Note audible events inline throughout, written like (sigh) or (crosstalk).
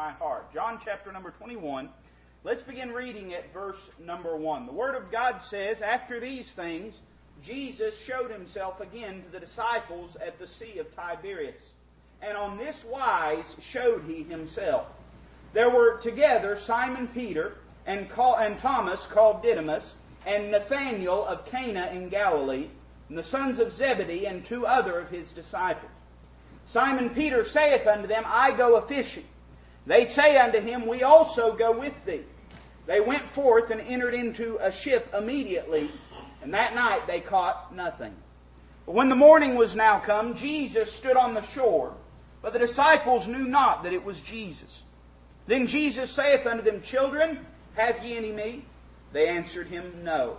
my heart. John chapter number 21. Let's begin reading at verse number 1. The Word of God says, After these things, Jesus showed himself again to the disciples at the Sea of Tiberias. And on this wise showed he himself. There were together Simon Peter and, Thomas called Didymus, and Nathanael of Cana in Galilee, and the sons of Zebedee, and two other of his disciples. Simon Peter saith unto them, I go a fishing. They say unto him, We also go with thee. They went forth and entered into a ship immediately, and that night they caught nothing. But when the morning was now come, Jesus stood on the shore, but the disciples knew not that it was Jesus. Then Jesus saith unto them, Children, have ye any meat? They answered him, No.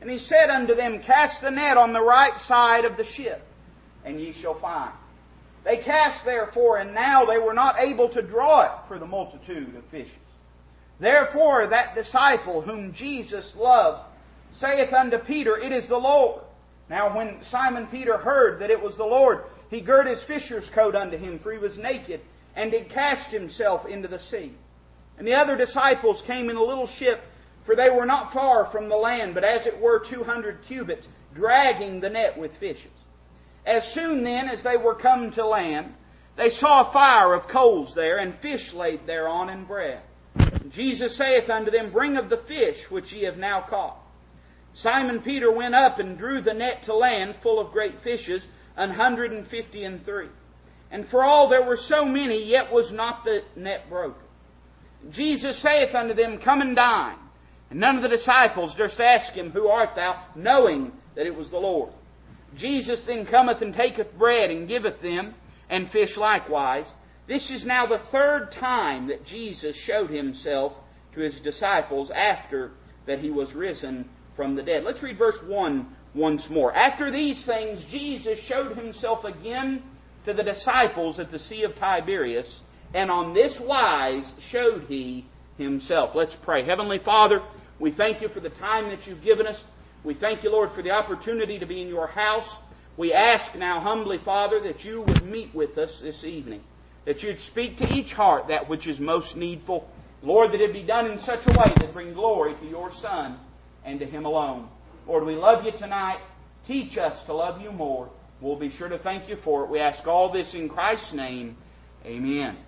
And he said unto them, Cast the net on the right side of the ship, and ye shall find. They cast therefore, and now they were not able to draw it for the multitude of fishes. Therefore that disciple whom Jesus loved saith unto Peter, It is the Lord. Now when Simon Peter heard that it was the Lord, he girt his fisher's coat unto him, for he was naked, and did cast himself into the sea. And the other disciples came in a little ship, for they were not far from the land, but as it were two hundred cubits, dragging the net with fishes. As soon then as they were come to land, they saw a fire of coals there, and fish laid thereon, and bread. And Jesus saith unto them, Bring of the fish which ye have now caught. Simon Peter went up and drew the net to land full of great fishes, an hundred and fifty and three. And for all there were so many, yet was not the net broken. Jesus saith unto them, Come and dine. And none of the disciples durst ask him, Who art thou? knowing that it was the Lord. Jesus then cometh and taketh bread and giveth them, and fish likewise. This is now the third time that Jesus showed himself to his disciples after that he was risen from the dead. Let's read verse 1 once more. After these things, Jesus showed himself again to the disciples at the Sea of Tiberias, and on this wise showed he himself. Let's pray. Heavenly Father, we thank you for the time that you've given us. We thank you, Lord, for the opportunity to be in your house. We ask now humbly, Father, that you would meet with us this evening, that you'd speak to each heart that which is most needful. Lord, that it be done in such a way that bring glory to your Son and to Him alone. Lord, we love you tonight. Teach us to love you more. We'll be sure to thank you for it. We ask all this in Christ's name. Amen.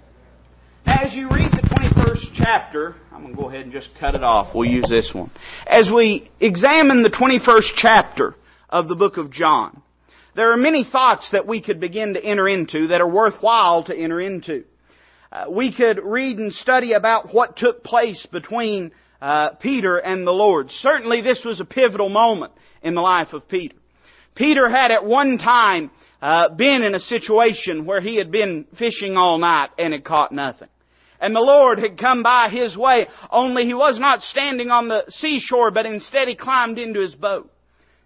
As you read the 21st chapter, I'm going to go ahead and just cut it off. We'll use this one. As we examine the 21st chapter of the book of John, there are many thoughts that we could begin to enter into that are worthwhile to enter into. Uh, we could read and study about what took place between uh, Peter and the Lord. Certainly this was a pivotal moment in the life of Peter. Peter had at one time uh, been in a situation where he had been fishing all night and had caught nothing. And the Lord had come by his way, only he was not standing on the seashore, but instead he climbed into his boat.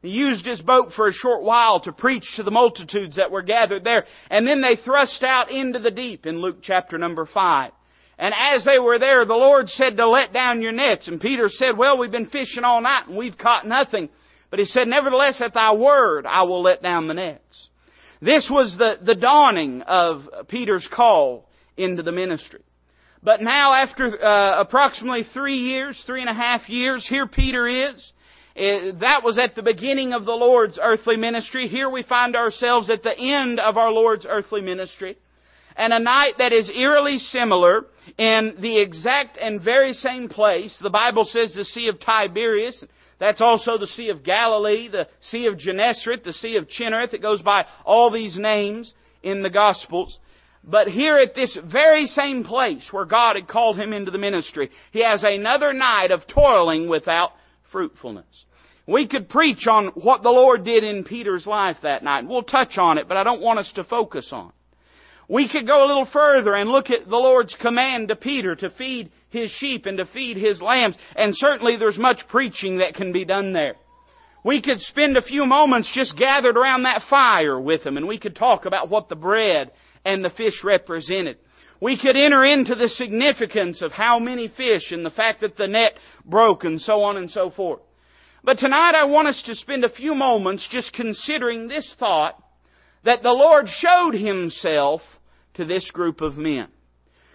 He used his boat for a short while to preach to the multitudes that were gathered there, and then they thrust out into the deep in Luke chapter number 5. And as they were there, the Lord said to let down your nets. And Peter said, well, we've been fishing all night and we've caught nothing. But he said, nevertheless, at thy word, I will let down the nets. This was the, the dawning of Peter's call into the ministry. But now, after uh, approximately three years, three and a half years, here Peter is. Uh, that was at the beginning of the Lord's earthly ministry. Here we find ourselves at the end of our Lord's earthly ministry. And a night that is eerily similar in the exact and very same place. The Bible says the Sea of Tiberias. That's also the Sea of Galilee, the Sea of Gennesaret, the Sea of Chinnereth. It goes by all these names in the Gospels. But here at this very same place where God had called him into the ministry, he has another night of toiling without fruitfulness. We could preach on what the Lord did in Peter's life that night. We'll touch on it, but I don't want us to focus on it. We could go a little further and look at the Lord's command to Peter to feed his sheep and to feed his lambs, and certainly there's much preaching that can be done there. We could spend a few moments just gathered around that fire with him, and we could talk about what the bread and the fish represented. We could enter into the significance of how many fish and the fact that the net broke and so on and so forth. But tonight I want us to spend a few moments just considering this thought that the Lord showed Himself to this group of men.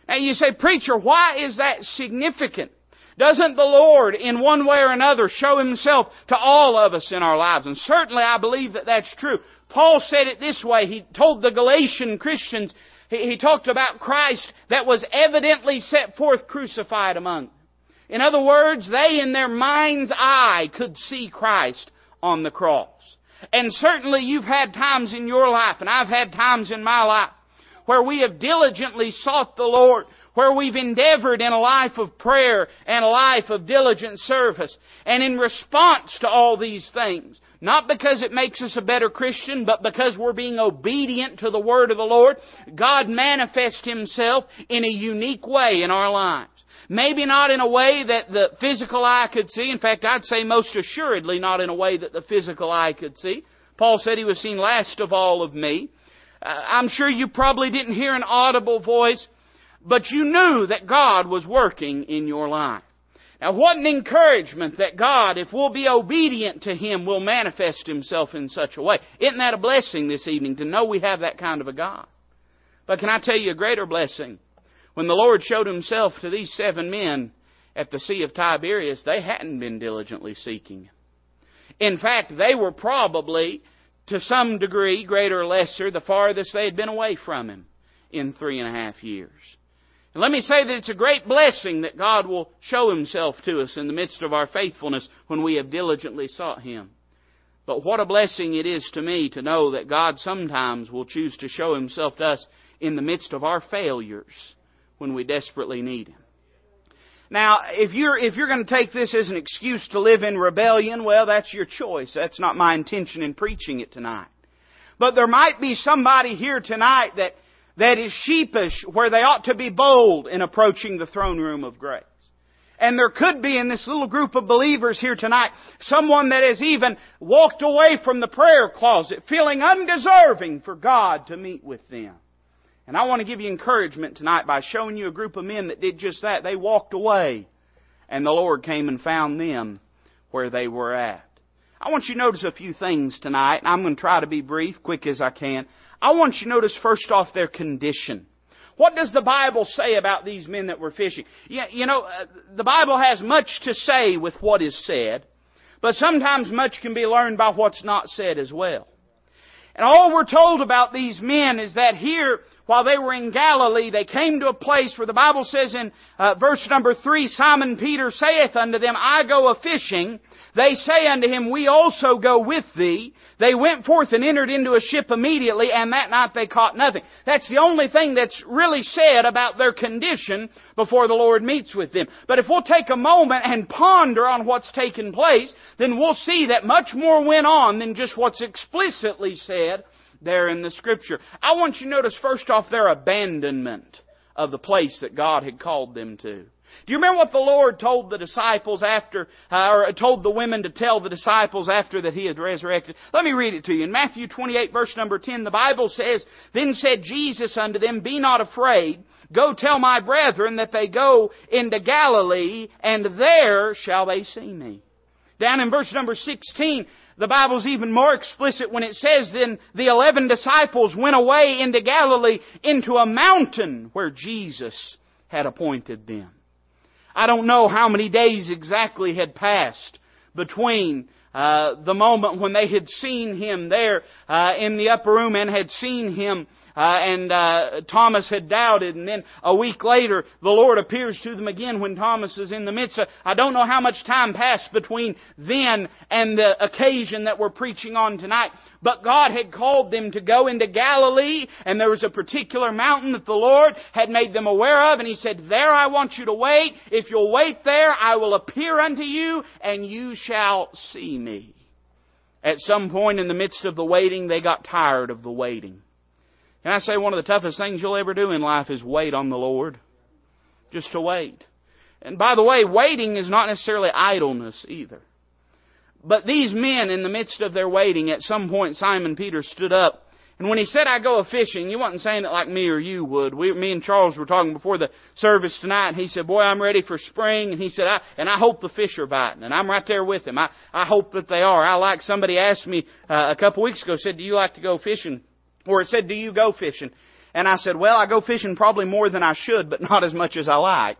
And you say, preacher, why is that significant? Doesn't the Lord, in one way or another, show Himself to all of us in our lives? And certainly I believe that that's true. Paul said it this way. He told the Galatian Christians, he, he talked about Christ that was evidently set forth crucified among. In other words, they in their mind's eye could see Christ on the cross. And certainly you've had times in your life, and I've had times in my life, where we have diligently sought the Lord, where we've endeavored in a life of prayer and a life of diligent service. And in response to all these things, not because it makes us a better Christian, but because we're being obedient to the Word of the Lord, God manifests Himself in a unique way in our lives. Maybe not in a way that the physical eye could see. In fact, I'd say most assuredly not in a way that the physical eye could see. Paul said he was seen last of all of me. Uh, I'm sure you probably didn't hear an audible voice, but you knew that God was working in your life. Now, what an encouragement that God, if we'll be obedient to Him, will manifest Himself in such a way. Isn't that a blessing this evening to know we have that kind of a God? But can I tell you a greater blessing? When the Lord showed Himself to these seven men at the Sea of Tiberias, they hadn't been diligently seeking. In fact, they were probably, to some degree, greater or lesser, the farthest they had been away from Him in three and a half years. And let me say that it's a great blessing that God will show Himself to us in the midst of our faithfulness when we have diligently sought Him. But what a blessing it is to me to know that God sometimes will choose to show Himself to us in the midst of our failures when we desperately need Him. Now, if you're, if you're going to take this as an excuse to live in rebellion, well, that's your choice. That's not my intention in preaching it tonight. But there might be somebody here tonight that, that is sheepish where they ought to be bold in approaching the throne room of grace. And there could be in this little group of believers here tonight someone that has even walked away from the prayer closet feeling undeserving for God to meet with them. And I want to give you encouragement tonight by showing you a group of men that did just that. They walked away, and the Lord came and found them where they were at. I want you to notice a few things tonight, and I'm going to try to be brief, quick as I can. I want you to notice first off their condition. What does the Bible say about these men that were fishing? You know, uh, the Bible has much to say with what is said, but sometimes much can be learned by what's not said as well. And all we're told about these men is that here while they were in Galilee, they came to a place where the Bible says in uh, verse number three, Simon Peter saith unto them, I go a fishing. They say unto him, We also go with thee. They went forth and entered into a ship immediately, and that night they caught nothing. That's the only thing that's really said about their condition before the Lord meets with them. But if we'll take a moment and ponder on what's taken place, then we'll see that much more went on than just what's explicitly said there in the scripture. I want you to notice first off their abandonment of the place that God had called them to. Do you remember what the Lord told the disciples after, uh, or told the women to tell the disciples after that He had resurrected? Let me read it to you. In Matthew 28 verse number 10, the Bible says, Then said Jesus unto them, Be not afraid. Go tell my brethren that they go into Galilee, and there shall they see me. Down in verse number 16, the Bible's even more explicit when it says then the eleven disciples went away into Galilee into a mountain where Jesus had appointed them. I don't know how many days exactly had passed between uh, the moment when they had seen him there uh, in the upper room and had seen him uh, and uh, Thomas had doubted, and then a week later, the Lord appears to them again when Thomas is in the midst. Of, I don't know how much time passed between then and the occasion that we're preaching on tonight, but God had called them to go into Galilee, and there was a particular mountain that the Lord had made them aware of, and He said, There I want you to wait. If you'll wait there, I will appear unto you, and you shall see me. At some point in the midst of the waiting, they got tired of the waiting. Can I say one of the toughest things you'll ever do in life is wait on the Lord? Just to wait. And by the way, waiting is not necessarily idleness either. But these men, in the midst of their waiting, at some point Simon Peter stood up. And when he said, I go a fishing, he wasn't saying it like me or you would. We, me and Charles were talking before the service tonight, and he said, boy, I'm ready for spring. And he said, I, and I hope the fish are biting. And I'm right there with him. I, I hope that they are. I like somebody asked me uh, a couple weeks ago, said, do you like to go fishing? Or it said, do you go fishing? And I said, well, I go fishing probably more than I should, but not as much as I like.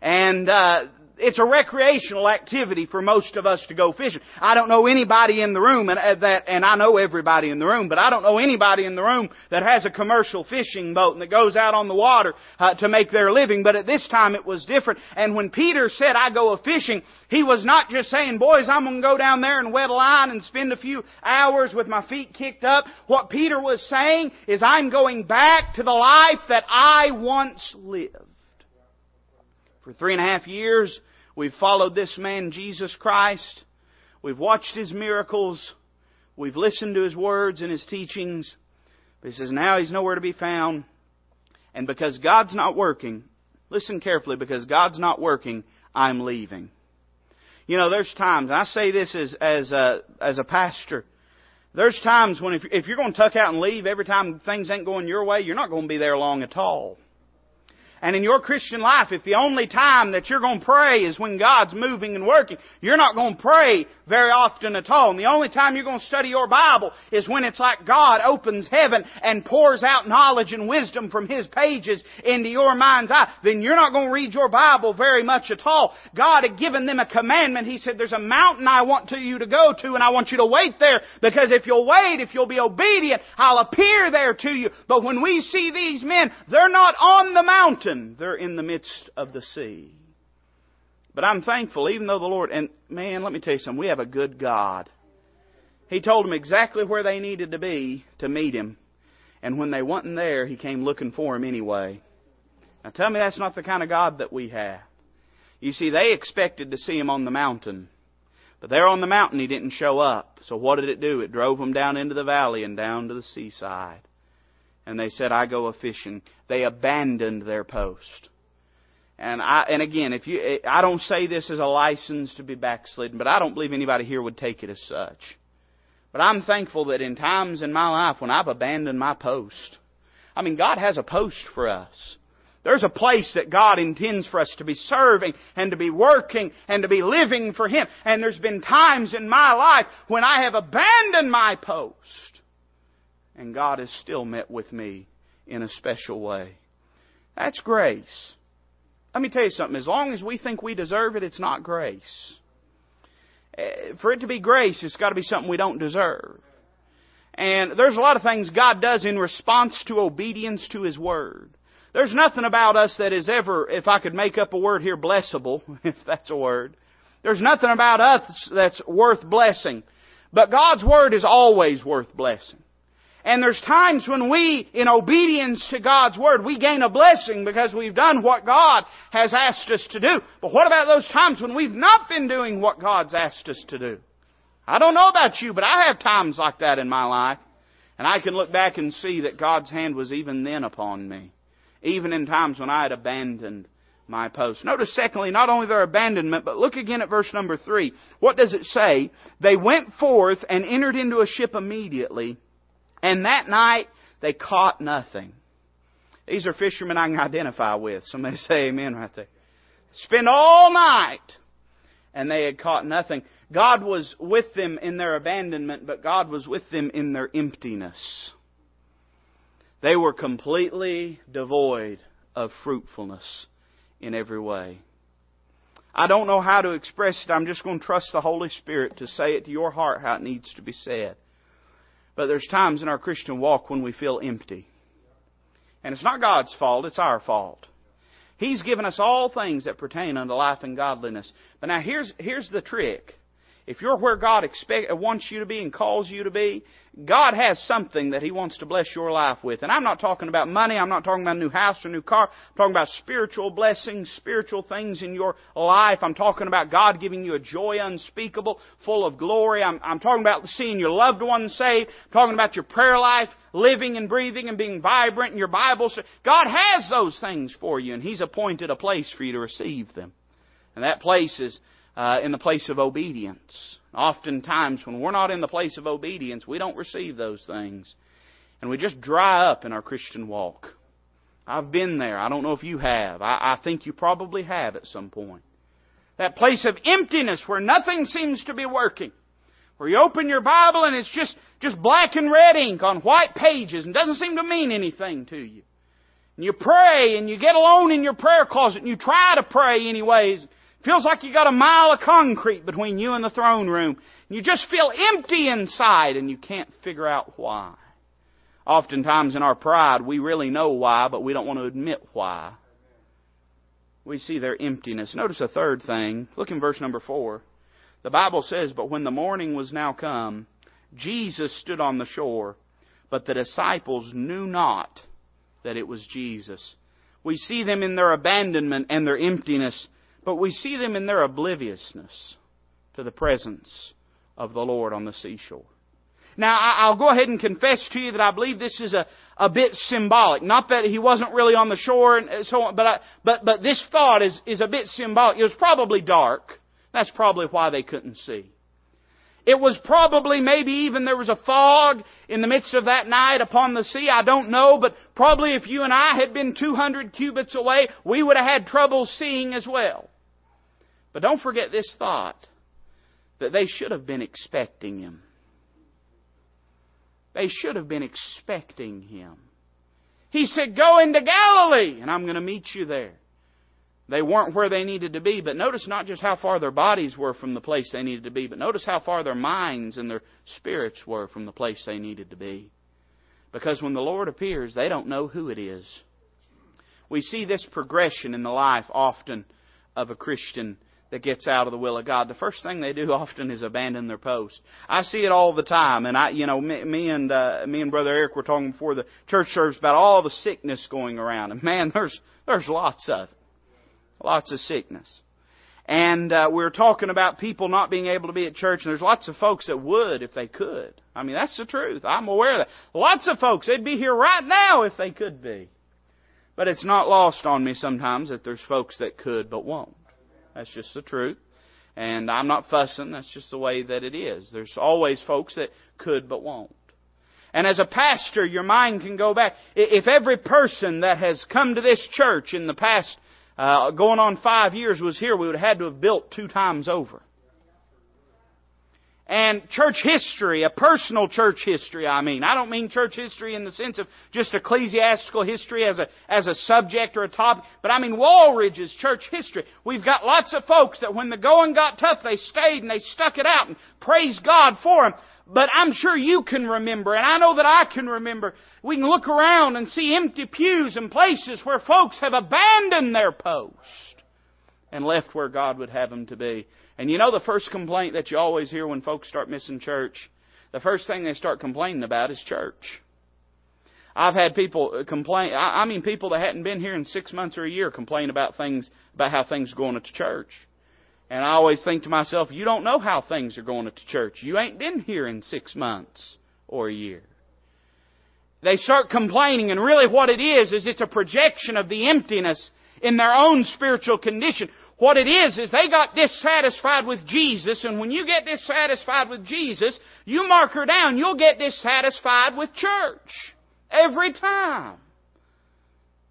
And, uh, it's a recreational activity for most of us to go fishing. I don't know anybody in the room and uh, that, and I know everybody in the room, but I don't know anybody in the room that has a commercial fishing boat and that goes out on the water uh, to make their living. But at this time it was different. And when Peter said, "I go a fishing," he was not just saying, "Boys, I'm going to go down there and wet a line and spend a few hours with my feet kicked up." What Peter was saying is, "I'm going back to the life that I once lived." For three and a half years, We've followed this man, Jesus Christ. We've watched his miracles. We've listened to his words and his teachings. But he says now he's nowhere to be found. And because God's not working, listen carefully, because God's not working, I'm leaving. You know, there's times, I say this as, as a, as a pastor, there's times when if, if you're going to tuck out and leave every time things ain't going your way, you're not going to be there long at all. And in your Christian life, if the only time that you're going to pray is when God's moving and working, you're not going to pray very often at all. And the only time you're going to study your Bible is when it's like God opens heaven and pours out knowledge and wisdom from His pages into your mind's eye. Then you're not going to read your Bible very much at all. God had given them a commandment. He said, there's a mountain I want to you to go to and I want you to wait there because if you'll wait, if you'll be obedient, I'll appear there to you. But when we see these men, they're not on the mountain they're in the midst of the sea. But I'm thankful, even though the Lord, and man, let me tell you something, we have a good God. He told them exactly where they needed to be to meet Him. And when they wasn't there, He came looking for Him anyway. Now tell me that's not the kind of God that we have. You see, they expected to see Him on the mountain. But there on the mountain, He didn't show up. So what did it do? It drove them down into the valley and down to the seaside and they said, I go a fishing. They abandoned their post. And I, and again, if you, I don't say this as a license to be backslidden, but I don't believe anybody here would take it as such. But I'm thankful that in times in my life when I've abandoned my post, I mean, God has a post for us. There's a place that God intends for us to be serving and to be working and to be living for Him. And there's been times in my life when I have abandoned my post and God has still met with me in a special way. That's grace. Let me tell you something. As long as we think we deserve it, it's not grace. Eh, for it to be grace, it's got to be something we don't deserve. And there's a lot of things God does in response to obedience to His Word. There's nothing about us that is ever, if I could make up a word here, blessable, (laughs) if that's a word. There's nothing about us that's worth blessing. But God's Word is always worth blessing. And there's times when we, in obedience to God's Word, we gain a blessing because we've done what God has asked us to do. But what about those times when we've not been doing what God's asked us to do? I don't know about you, but I have times like that in my life. And I can look back and see that God's hand was even then upon me. Even in times when I had abandoned my post. Notice secondly, not only their abandonment, but look again at verse number three. What does it say? They went forth and entered into a ship immediately and that night, they caught nothing. These are fishermen I can identify with. Somebody (laughs) say amen right there. Spend all night and they had caught nothing. God was with them in their abandonment, but God was with them in their emptiness. They were completely devoid of fruitfulness in every way. I don't know how to express it. I'm just going to trust the Holy Spirit to say it to your heart how it needs to be said. But there's times in our Christian walk when we feel empty. And it's not God's fault, it's our fault. He's given us all things that pertain unto life and godliness. But now here's, here's the trick. If you're where God expect, wants you to be and calls you to be, God has something that He wants to bless your life with. And I'm not talking about money. I'm not talking about a new house or new car. I'm talking about spiritual blessings, spiritual things in your life. I'm talking about God giving you a joy unspeakable, full of glory. I'm, I'm talking about seeing your loved ones saved. I'm talking about your prayer life, living and breathing and being vibrant in your Bible. God has those things for you, and He's appointed a place for you to receive them. And that place is uh, in the place of obedience. Oftentimes, when we're not in the place of obedience, we don't receive those things. And we just dry up in our Christian walk. I've been there. I don't know if you have. I, I think you probably have at some point. That place of emptiness where nothing seems to be working. Where you open your Bible and it's just, just black and red ink on white pages and doesn't seem to mean anything to you. And you pray and you get alone in your prayer closet and you try to pray anyways. Feels like you got a mile of concrete between you and the throne room. You just feel empty inside and you can't figure out why. Oftentimes in our pride, we really know why, but we don't want to admit why. We see their emptiness. Notice a third thing. Look in verse number four. The Bible says, But when the morning was now come, Jesus stood on the shore, but the disciples knew not that it was Jesus. We see them in their abandonment and their emptiness, but we see them in their obliviousness to the presence of the Lord on the seashore. Now, I'll go ahead and confess to you that I believe this is a, a bit symbolic. Not that he wasn't really on the shore and so on, but, I, but, but this thought is, is a bit symbolic. It was probably dark. That's probably why they couldn't see. It was probably maybe even there was a fog in the midst of that night upon the sea. I don't know, but probably if you and I had been 200 cubits away, we would have had trouble seeing as well. But don't forget this thought that they should have been expecting him. They should have been expecting him. He said, Go into Galilee, and I'm going to meet you there. They weren't where they needed to be, but notice not just how far their bodies were from the place they needed to be, but notice how far their minds and their spirits were from the place they needed to be. Because when the Lord appears, they don't know who it is. We see this progression in the life often of a Christian that gets out of the will of God, the first thing they do (laughs) often is abandon their post. I see it all the time, and I, you know, me, me and uh, me and Brother Eric were talking before the church service about all the sickness going around, and man, (laughs) there's there's lots of it, lots of sickness. And uh, we were talking about people not being able to be at church, and there's lots of folks that would if they could. I mean, that's the truth. I'm aware of that. Lots of folks, they'd be here right now if they could be. But it's not lost on me sometimes that there's folks that could but won't. That's just the truth. And I'm not fussing. That's just the way that it is. There's always folks that could but won't. And as a pastor, your mind can go back. If every person that has come to this church in the past, uh, going on five years, was here, we would have had to have built two times over and church history, a personal church history, I mean. I don't mean church history in the sense of just ecclesiastical history as a, as a subject or a topic, but I mean Walridge's church history. We've got lots of folks that when the going got tough, they stayed and they stuck it out and praised God for them. But I'm sure you can remember, and I know that I can remember, we can look around and see empty pews and places where folks have abandoned their post and left where God would have them to be. And you know the first complaint that you always hear when folks start missing church? The first thing they start complaining about is church. I've had people uh, complain, I mean people that hadn't been here in six months or a year complain about things, about how things are going at the church. And I always think to myself, you don't know how things are going at the church. You ain't been here in six months or a year. They start complaining, and really what it is, is it's a projection of the emptiness in their own spiritual condition. What it is, is they got dissatisfied with Jesus, and when you get dissatisfied with Jesus, you mark her down, you'll get dissatisfied with church. Every time.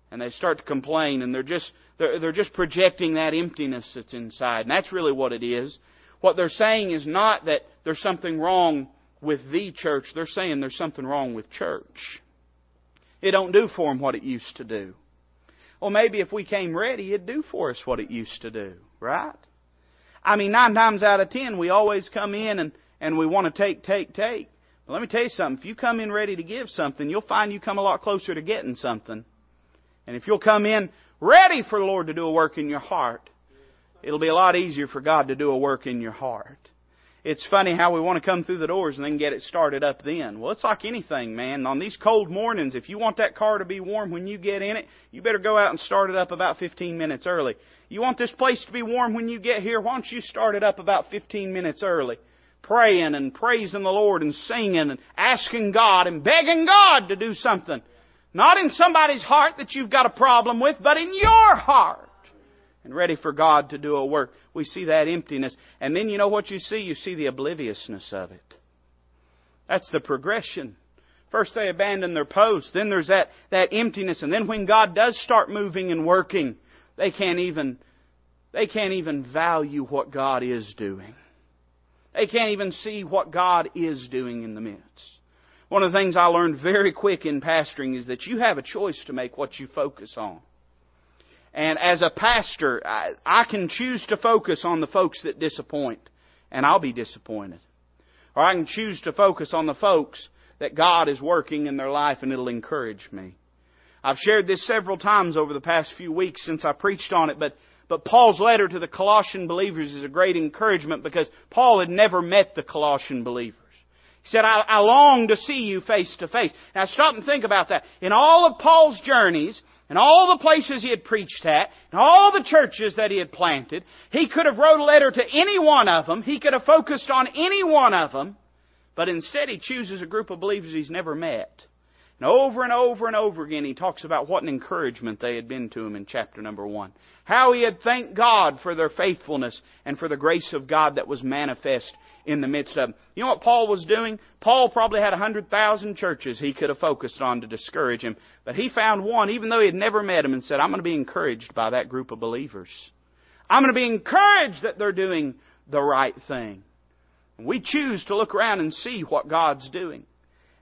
And they start to complain, and they're just, they're, they're just projecting that emptiness that's inside. And that's really what it is. What they're saying is not that there's something wrong with the church. They're saying there's something wrong with church. It don't do for them what it used to do. Well, maybe if we came ready, it'd do for us what it used to do, right? I mean, nine times out of ten, we always come in and, and we want to take, take, take. But let me tell you something. If you come in ready to give something, you'll find you come a lot closer to getting something. And if you'll come in ready for the Lord to do a work in your heart, it'll be a lot easier for God to do a work in your heart. It's funny how we want to come through the doors and then get it started up then. Well, it's like anything, man. On these cold mornings, if you want that car to be warm when you get in it, you better go out and start it up about 15 minutes early. You want this place to be warm when you get here, why don't you start it up about 15 minutes early? Praying and praising the Lord and singing and asking God and begging God to do something. Not in somebody's heart that you've got a problem with, but in your heart and ready for God to do a work. We see that emptiness. And then you know what you see? You see the obliviousness of it. That's the progression. First they abandon their post, then there's that, that emptiness, and then when God does start moving and working, they can't even they can't even value what God is doing. They can't even see what God is doing in the midst. One of the things I learned very quick in pastoring is that you have a choice to make what you focus on. And as a pastor, I, I can choose to focus on the folks that disappoint, and I'll be disappointed. Or I can choose to focus on the folks that God is working in their life and it'll encourage me. I've shared this several times over the past few weeks since I preached on it, but, but Paul's letter to the Colossian believers is a great encouragement because Paul had never met the Colossian believers. He said, I, I long to see you face to face. Now stop and think about that. In all of Paul's journeys, and all the places he had preached at, and all the churches that he had planted, he could have wrote a letter to any one of them. He could have focused on any one of them. But instead he chooses a group of believers he's never met. And over and over and over again, he talks about what an encouragement they had been to him in chapter number one. How he had thanked God for their faithfulness and for the grace of God that was manifest in the midst of them. You know what Paul was doing? Paul probably had a hundred thousand churches he could have focused on to discourage him. But he found one, even though he had never met him, and said, I'm going to be encouraged by that group of believers. I'm going to be encouraged that they're doing the right thing. We choose to look around and see what God's doing.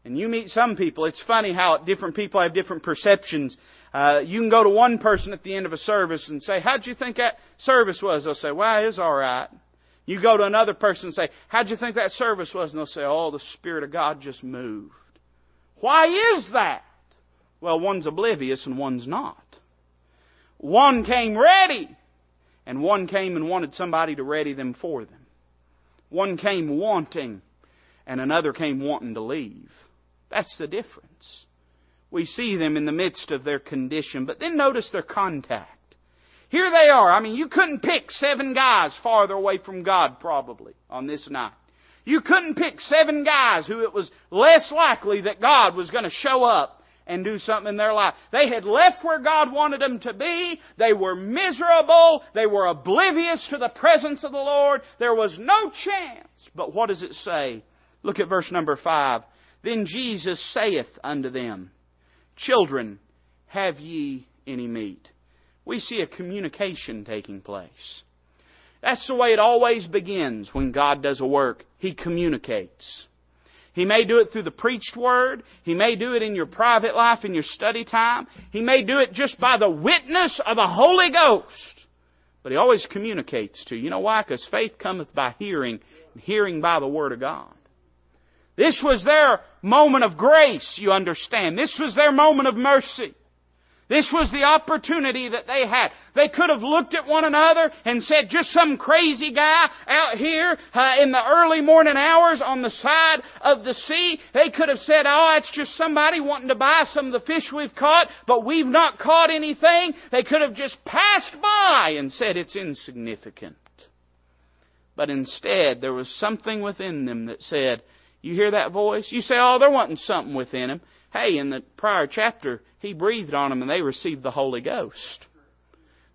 And you meet some people, it's funny how different people have different perceptions. Uh, you can go to one person at the end of a service and say, How'd you think that service was? They'll say, Well, it was alright. You go to another person and say, How'd you think that service was? And they'll say, Oh, the Spirit of God just moved. Why is that? Well, one's oblivious and one's not. One came ready, and one came and wanted somebody to ready them for them. One came wanting, and another came wanting to leave. That's the difference. We see them in the midst of their condition, but then notice their contact. Here they are. I mean, you couldn't pick seven guys farther away from God probably on this night. You couldn't pick seven guys who it was less likely that God was going to show up and do something in their life. They had left where God wanted them to be. They were miserable. They were oblivious to the presence of the Lord. There was no chance. But what does it say? Look at verse number five. Then Jesus saith unto them, Children, have ye any meat? We see a communication taking place. That's the way it always begins when God does a work. He communicates. He may do it through the preached word. He may do it in your private life, in your study time. He may do it just by the witness of the Holy Ghost. But He always communicates to you. You know why? Because faith cometh by hearing, and hearing by the Word of God. This was their moment of grace, you understand. This was their moment of mercy. This was the opportunity that they had. They could have looked at one another and said, just some crazy guy out here uh, in the early morning hours on the side of the sea. They could have said, oh, it's just somebody wanting to buy some of the fish we've caught, but we've not caught anything. They could have just passed by and said it's insignificant. But instead, there was something within them that said, you hear that voice? You say, oh, there wasn't something within him. Hey, in the prior chapter, he breathed on them and they received the Holy Ghost.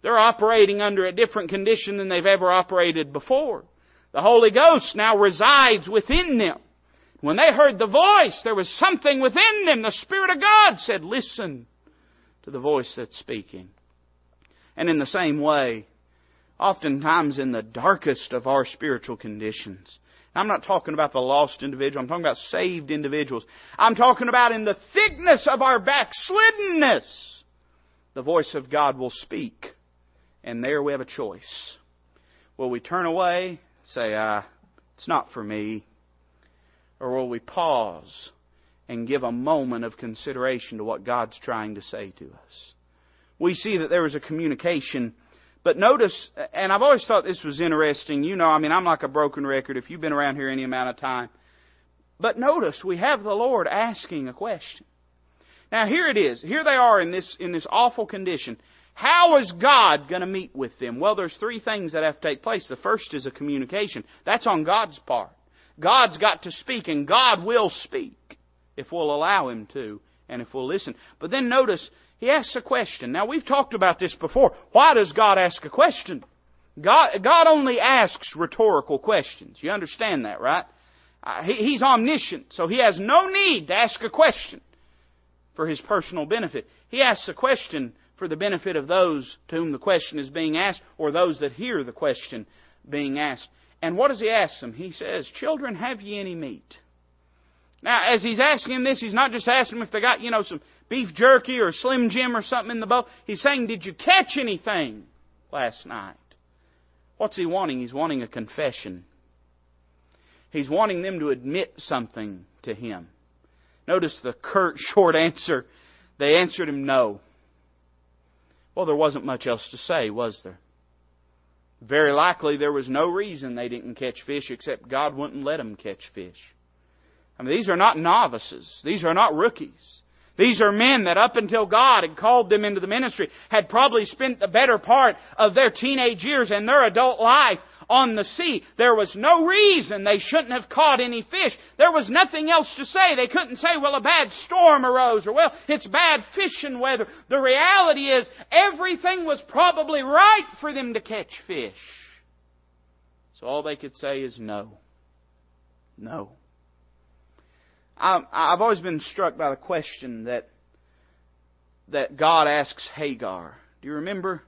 They're operating under a different condition than they've ever operated before. The Holy Ghost now resides within them. When they heard the voice, there was something within them. The Spirit of God said, listen to the voice that's speaking. And in the same way, oftentimes in the darkest of our spiritual conditions, I'm not talking about the lost individual. I'm talking about saved individuals. I'm talking about in the thickness of our backsliddenness, the voice of God will speak. And there we have a choice. Will we turn away, say, ah, it's not for me? Or will we pause and give a moment of consideration to what God's trying to say to us? We see that there was a communication but notice, and I've always thought this was interesting. You know, I mean, I'm like a broken record if you've been around here any amount of time. But notice, we have the Lord asking a question. Now here it is. Here they are in this, in this awful condition. How is God going to meet with them? Well, there's three things that have to take place. The first is a communication. That's on God's part. God's got to speak, and God will speak if we'll allow Him to and if we'll listen. But then notice, he asks a question. Now, we've talked about this before. Why does God ask a question? God, God only asks rhetorical questions. You understand that, right? Uh, he, he's omniscient, so He has no need to ask a question for His personal benefit. He asks a question for the benefit of those to whom the question is being asked or those that hear the question being asked. And what does He ask them? He says, Children, have ye any meat? Now, as he's asking this, he's not just asking them if they got, you know, some beef jerky or Slim Jim or something in the boat. He's saying, Did you catch anything last night? What's he wanting? He's wanting a confession. He's wanting them to admit something to him. Notice the curt, (laughs) short answer. They answered him no. Well, there wasn't much else to say, was there? Very likely there was no reason they didn't catch fish except God wouldn't let them catch fish. I mean, these are not novices. These are not rookies. These are men that up until God had called them into the ministry had probably spent the better part of their teenage years and their adult life on the sea. There was no reason they shouldn't have caught any fish. There was nothing else to say. They couldn't say, well, a bad storm arose or, well, it's bad fishing weather. The reality is everything was probably right for them to catch fish. So all they could say is no. No. I've always been struck by the question that that God asks Hagar. Do you remember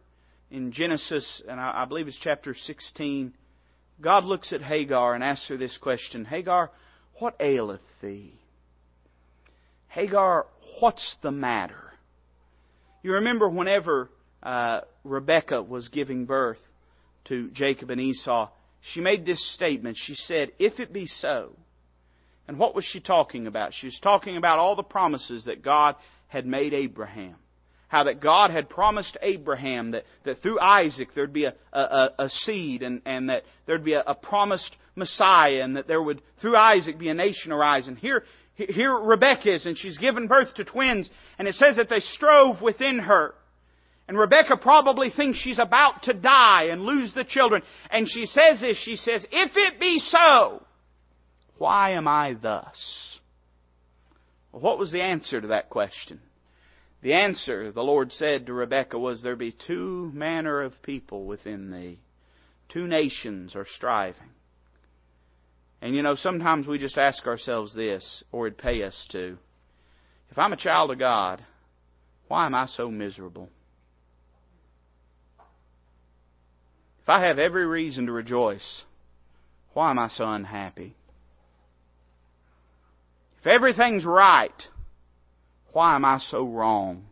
in Genesis, and I believe it's chapter 16, God looks at Hagar and asks her this question Hagar, what aileth thee? Hagar, what's the matter? You remember whenever uh, Rebekah was giving birth to Jacob and Esau, she made this statement. She said, If it be so, and what was she talking about? She was talking about all the promises that God had made Abraham. How that God had promised Abraham that, that through Isaac there'd be a, a, a seed and, and that there'd be a, a promised Messiah and that there would, through Isaac, be a nation arise. And here, here Rebecca is and she's given birth to twins and it says that they strove within her. And Rebecca probably thinks she's about to die and lose the children. And she says this, she says, if it be so, why am I thus? Well, what was the answer to that question? The answer, the Lord said to Rebekah, was there be two manner of people within thee. Two nations are striving. And you know, sometimes we just ask ourselves this, or it'd pay us to. If I'm a child of God, why am I so miserable? If I have every reason to rejoice, why am I so unhappy? If everything's right, why am I so wrong?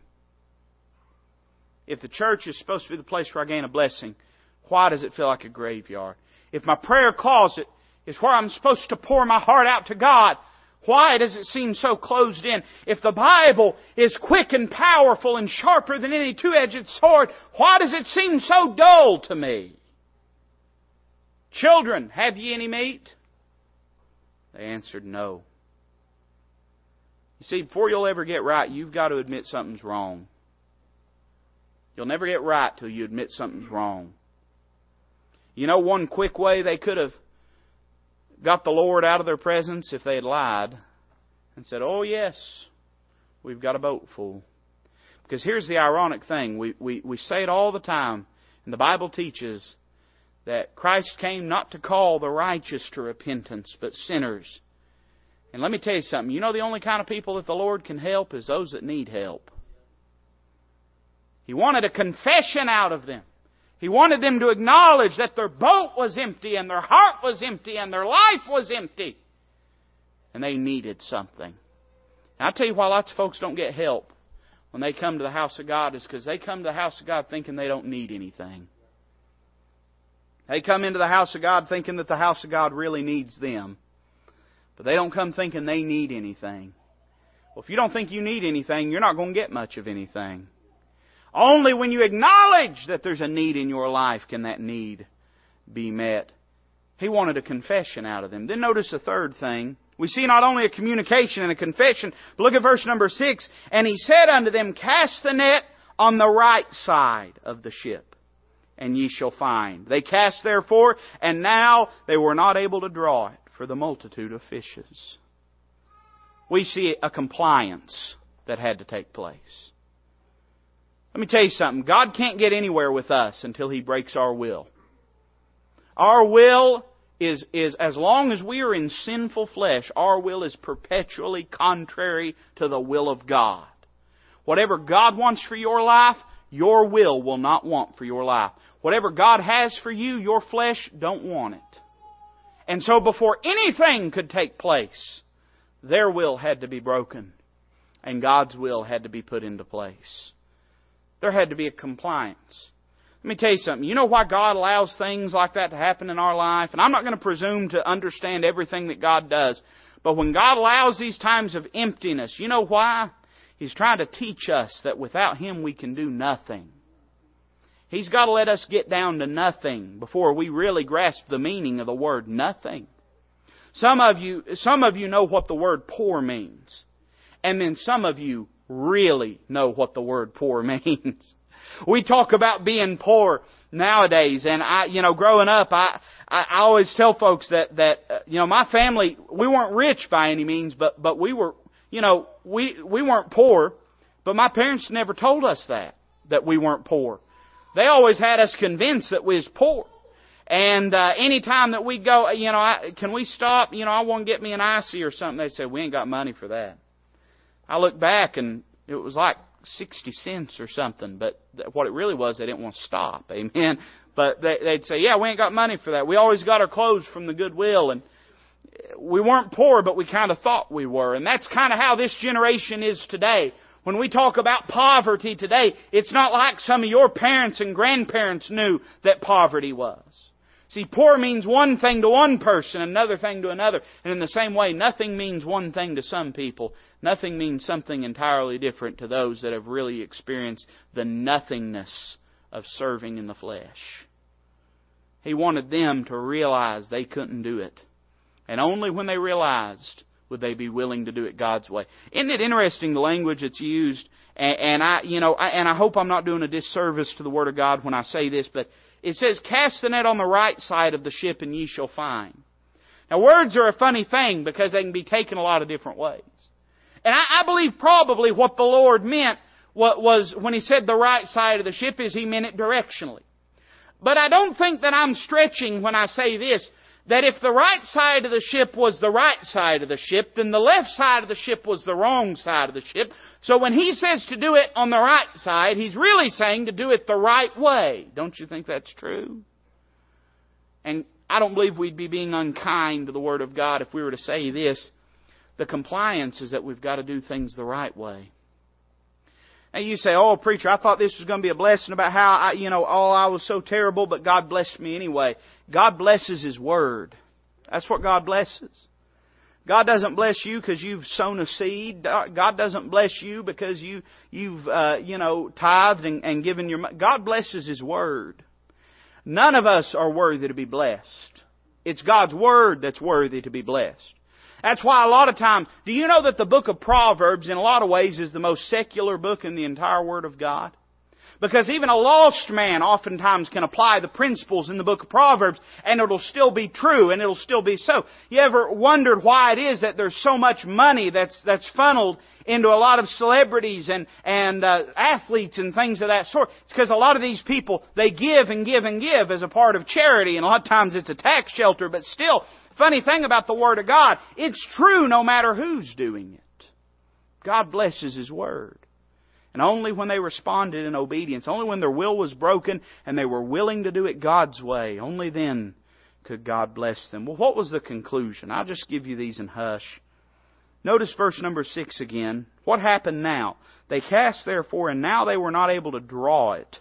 If the church is supposed to be the place where I gain a blessing, why does it feel like a graveyard? If my prayer closet is where I'm supposed to pour my heart out to God, why does it seem so closed in? If the Bible is quick and powerful and sharper than any two-edged sword, why does it seem so dull to me? Children, have ye any meat? They answered no. You see, before you'll ever get right, you've got to admit something's wrong. You'll never get right till you admit something's wrong. You know one quick way they could have got the Lord out of their presence if they had lied and said, Oh, yes, we've got a boat full. Because here's the ironic thing we, we, we say it all the time, and the Bible teaches that Christ came not to call the righteous to repentance, but sinners. And let me tell you something. You know the only kind of people that the Lord can help is those that need help. He wanted a confession out of them. He wanted them to acknowledge that their boat was empty and their heart was empty and their life was empty. And they needed something. And I tell you why lots of folks don't get help when they come to the house of God is because they come to the house of God thinking they don't need anything. They come into the house of God thinking that the house of God really needs them. But they don't come thinking they need anything. Well, if you don't think you need anything, you're not going to get much of anything. Only when you acknowledge that there's a need in your life can that need be met. He wanted a confession out of them. Then notice the third thing. We see not only a communication and a confession, but look at verse number six. And he said unto them, Cast the net on the right side of the ship, and ye shall find. They cast therefore, and now they were not able to draw it for the multitude of fishes. We see a compliance that had to take place. Let me tell you something. God can't get anywhere with us until He breaks our will. Our will is, is as long as we are in sinful flesh, our will is perpetually contrary to the will of God. Whatever God wants for your life, your will will not want for your life. Whatever God has for you, your flesh don't want it. And so before anything could take place, their will had to be broken and God's will had to be put into place. There had to be a compliance. Let me tell you something. You know why God allows things like that to happen in our life? And I'm not going to presume to understand everything that God does. But when God allows these times of emptiness, you know why? He's trying to teach us that without Him we can do nothing. He's got to let us get down to nothing before we really grasp the meaning of the word nothing. Some of you, some of you know what the word poor means. And then some of you really know what the word poor (laughs) means. We talk about being poor nowadays, and I, you know, growing up, I, I, I always tell folks that that uh, you know my family we weren't rich by any means, but but we were, you know, we we weren't poor, but my parents never told us that that we weren't poor. They always had us convinced that we was poor. And uh, any time that we go, you know, I, can we stop? You know, I want to get me an icy or something. They said we ain't got money for that. I look back and it was like 60 cents or something, but what it really was, they didn't want to stop. (laughs) Amen. But they, they'd say, yeah, we ain't got money for that. We always got our clothes from the Goodwill and we weren't poor, but we kind of thought we were. And that's kind of how this generation is today. When we talk about poverty today, it's not like some of your parents and grandparents knew that poverty was. See, poor means one thing to one person, another thing to another. And in the same way, nothing means one thing to some people. Nothing means something entirely different to those that have really experienced the nothingness of serving in the flesh. He wanted them to realize they couldn't do it. And only when they realized would they be willing to do it God's way. Isn't it interesting the language that's used? And, and I, you know, I, and I hope I'm not doing a disservice to the Word of God when I say this, but it says, Cast the net on the right side of the ship and ye shall find. Now words are a funny thing because they can be taken a lot of different ways. And I, I believe probably what the Lord meant was when He said the right side of the ship is He meant it directionally. But I don't think that I'm stretching when I say this that if the right side of the ship was the right side of the ship, then the left side of the ship was the wrong side of the ship. So when he says to do it on the right side, he's really saying to do it the right way. Don't you think that's true? And I don't believe we'd be being unkind to the Word of God if we were to say this. The compliance is that we've got to do things the right way. And you say, oh, preacher, I thought this was going to be a blessing about how, I, you know, oh, I was so terrible, but God blessed me anyway. God blesses His Word. That's what God blesses. God doesn't bless you because you've sown a seed. God doesn't bless you because you, you've, uh, you know, tithed and, and given your money. God blesses His Word. None of us are worthy to be blessed. It's God's Word that's worthy to be blessed. That's why a lot of times, do you know that the book of Proverbs in a lot of ways is the most secular book in the entire Word of God? Because even a lost man oftentimes can apply the principles in the book of Proverbs and it'll still be true and it'll still be so. You ever wondered why it is that there's so much money that's, that's funneled into a lot of celebrities and, and uh, athletes and things of that sort? It's because a lot of these people, they give and give and give as a part of charity and a lot of times it's a tax shelter, but still, Funny thing about the Word of God, it's true no matter who's doing it. God blesses His Word. And only when they responded in obedience, only when their will was broken and they were willing to do it God's way, only then could God bless them. Well, what was the conclusion? I'll just give you these in hush. Notice verse number six again. What happened now? They cast therefore, and now they were not able to draw it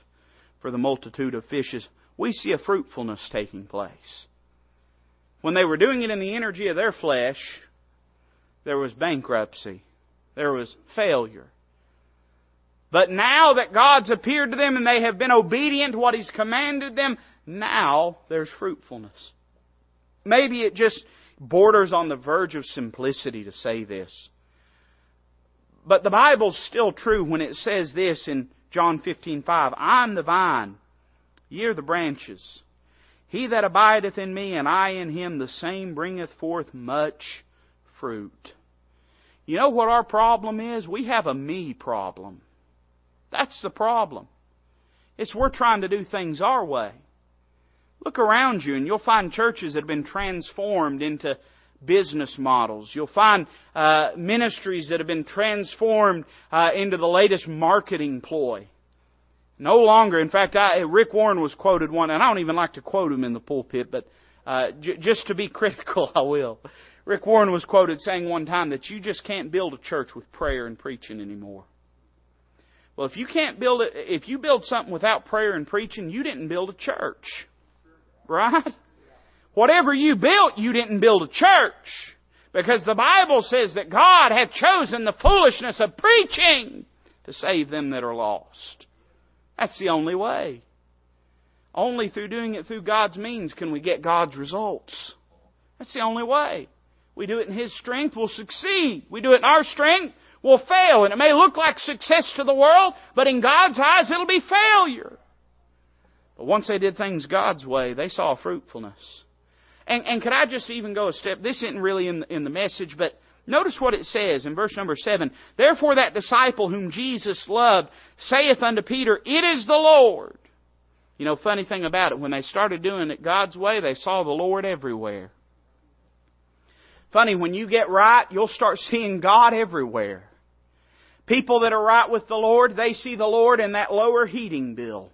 for the multitude of fishes. We see a fruitfulness taking place. When they were doing it in the energy of their flesh, there was bankruptcy. There was failure. But now that God's appeared to them and they have been obedient to what He's commanded them, now there's fruitfulness. Maybe it just borders on the verge of simplicity to say this. But the Bible's still true when it says this in John 15:5, I'm the vine, ye are the branches. He that abideth in me and I in him, the same bringeth forth much fruit. You know what our problem is? We have a me problem. That's the problem. It's we're trying to do things our way. Look around you and you'll find churches that have been transformed into business models. You'll find uh, ministries that have been transformed uh, into the latest marketing ploy. No longer, in fact, I, Rick Warren was quoted one, and I don't even like to quote him in the pulpit, but Uh, j- just to be (laughs) critical, I will. Rick Warren was quoted saying one time that you just can't build a church with prayer and preaching anymore. Well, if you can't build it, if you build something without prayer and preaching, you didn't build a church. Right? Whatever you built, you didn't build a church. Because the Bible says that God hath chosen the foolishness of preaching to save them that are lost. That's the only way. Only through doing it through God's means can we get God's results. That's the only way. We do it in His strength, we'll succeed. We do it in our strength, we'll fail. And it may look like success to the world, but in God's eyes it'll be failure. But once they did things God's way, they saw fruitfulness. And, and could I just even go a step? This isn't really in the, in the message, but notice what it says in verse number 7. Therefore that disciple whom Jesus loved saith unto Peter, It is the Lord. You know, funny thing about it, when they started doing it God's way, they saw the Lord everywhere. Funny, when you get right, you'll start (laughs) seeing God everywhere. People that are right with the Lord, they see the Lord in that lower heating bill.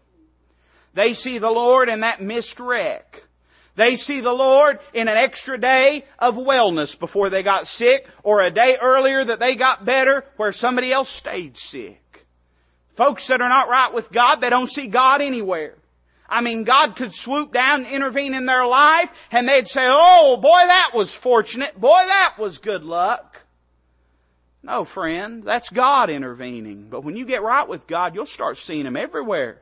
They see the Lord in that missed wreck. They see the Lord in an extra day of wellness before they got sick, or a day earlier that they got better where somebody else stayed sick. Folks that are not right with God, they don't see God anywhere. I mean, God could swoop down and intervene in their life, and they'd say, Oh, boy, that was fortunate. Boy, that was good luck. No, friend, that's God intervening. But when you get right with God, you'll start seeing Him everywhere.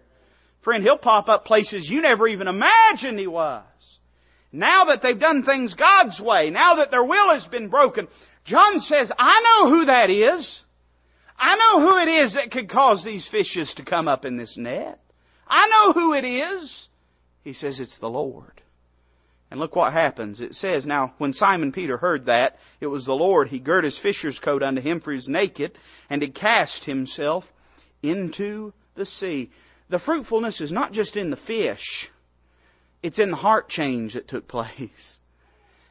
Friend, He'll pop up places you never even imagined He was. Now that they've done things God's way, now that their will has been broken, John says, I know who that is. I know who it is that could cause these fishes to come up in this net. I know who it is. He says, It's the Lord. And look what happens. It says, Now, when Simon Peter heard that, it was the Lord, he girt his fisher's coat unto him, for he was naked, and he cast himself into the sea. The fruitfulness is not just in the fish, it's in the heart change that took (laughs) place.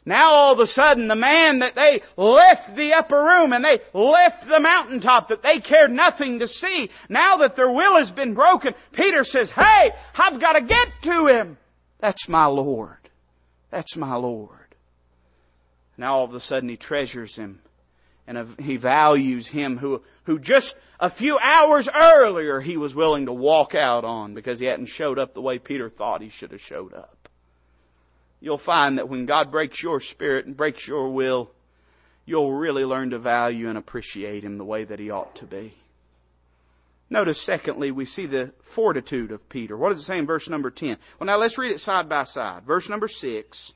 Now all of a sudden the man that they left the upper room and they left the mountaintop that they cared nothing to see, now that their will has been broken, Peter says, hey, I've got to get to him. That's my Lord. That's my Lord. Now all of a sudden he treasures him and he values him who, who just a few hours earlier he was willing to walk out on because he hadn't showed up the way Peter thought he should have showed up you'll find that when God breaks your spirit and breaks your will, you'll really learn to value and appreciate Him the way that He ought to be. Notice, secondly, we see the fortitude of Peter. What does it say in verse number 10? Well, now let's read it side by side. Verse number 6.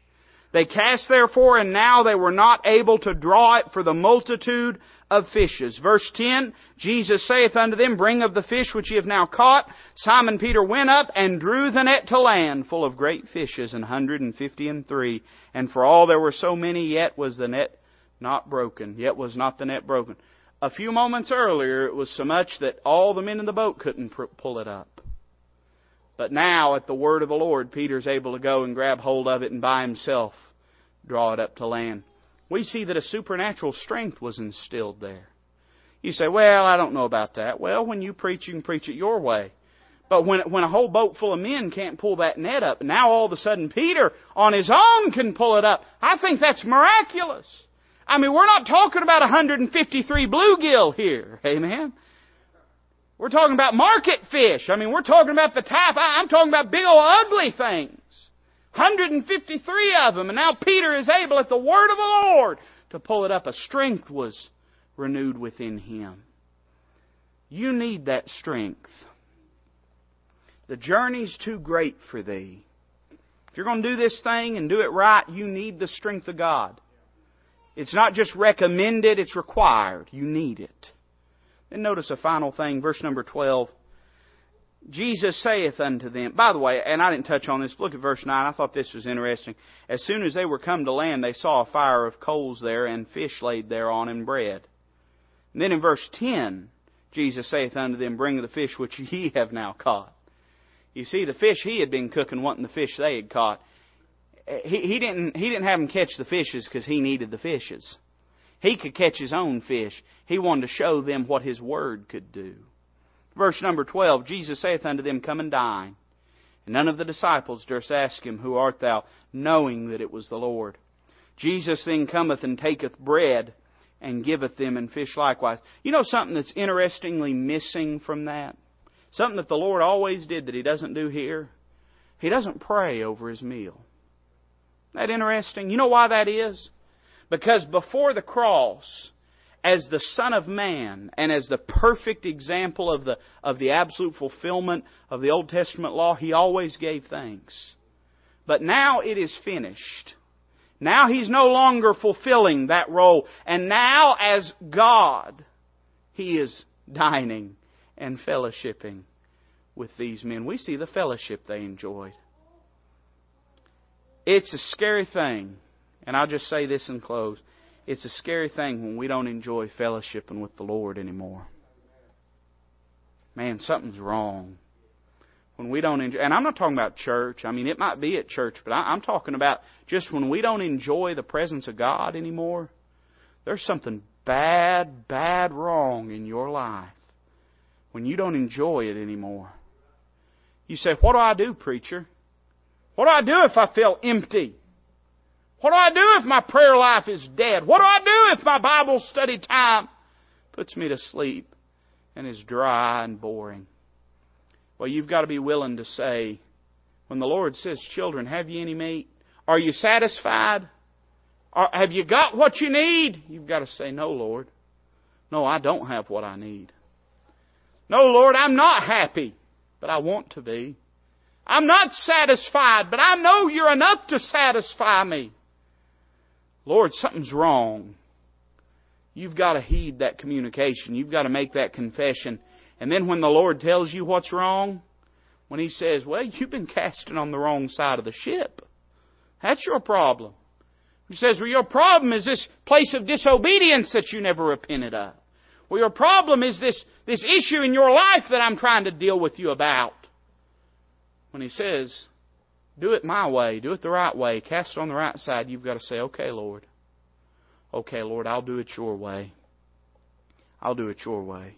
They cast therefore, and now they were not able to draw it for the multitude of fishes. Verse 10, Jesus saith unto them, Bring of the fish which ye have now caught. Simon Peter went up and drew the net to land, full of great fishes, an hundred and fifty and three. And for all there were so many, yet was the net not broken. Yet was not the net broken. A few moments earlier, it was so much that all the men in the boat couldn't pull it up. But now, at the word of the Lord, Peter's able to go and grab hold of it and by himself draw it up to land. We see that a supernatural strength was instilled there. You say, well, I don't know about that. Well, when you preach, you can preach it your way. But when, when a whole boat full of men can't pull that net up, now all of a sudden Peter on his own can pull it up. I think that's miraculous. I mean, we're not talking about 153 bluegill here. Amen. We're talking about market fish. I mean, we're talking about the type. I'm talking about big old ugly things. 153 of them. And now Peter is able, at the word of the Lord, to pull it up. A strength was renewed within him. You need that strength. The journey's too great for thee. If you're going to do this thing and do it right, you need the strength of God. It's not just recommended, it's required. You need it. Then notice a final thing, verse number 12. Jesus saith unto them, by the way, and I didn't touch on this, look at verse 9. I thought this was interesting. As soon as they were come to land, they saw a fire of coals there, and fish laid thereon, and bread. And then in verse 10, Jesus saith unto them, Bring the fish which ye have now caught. You see, the fish he had been cooking wasn't the fish they had caught. He, he, didn't, he didn't have them catch the fishes because he needed the fishes. He could catch his own fish. He wanted to show them what his word could do. Verse number 12 Jesus saith unto them, Come and dine. And none of the disciples durst ask him, Who art thou? knowing that it was the Lord. Jesus then cometh and taketh bread and giveth them and fish likewise. You know something that's interestingly missing from that? Something that the Lord always did that He doesn't do here? He doesn't pray over His meal. Isn't that interesting? You know why that is? Because before the cross, as the Son of Man and as the perfect example of the, of the absolute fulfillment of the Old Testament law, He always gave thanks. But now it is finished. Now He's no longer fulfilling that role. And now as God, He is dining and fellowshipping with these men. We see the fellowship they enjoyed. It's a scary thing, and I'll just say this and close. It's a scary thing when we don't enjoy fellowshipping with the Lord anymore. Man, something's wrong. When we don't enjoy, and I'm not talking about church. I mean, it might be at church, but I'm talking about just when we don't enjoy the presence of God anymore. There's something bad, bad wrong in your life when you don't enjoy it anymore. You say, What do I do, preacher? What do I do if I feel empty? What do I do if my prayer life is dead? What do I do if my Bible study time puts me to sleep and is dry and boring? Well, you've got to be willing to say, when the Lord says, Children, have you any meat? Are you satisfied? have you got what you need? You've got to say, No, Lord. No, I don't have what I need. No, Lord, I'm not happy, but I want to be. I'm not satisfied, but I know you're enough to satisfy me. Lord, something's wrong. You've got to heed that communication. You've got to make that confession. And then when the Lord tells you what's wrong, when He says, Well, you've been casting on the wrong side of the ship, that's your problem. He says, Well, your problem is this place of disobedience that you never repented of. Well, your problem is this, this issue in your life that I'm trying to deal with you about. When he says, do it my way, do it the right way, cast it on the right side, you've got to say, okay, Lord. Okay, Lord, I'll do it your way. I'll do it your way.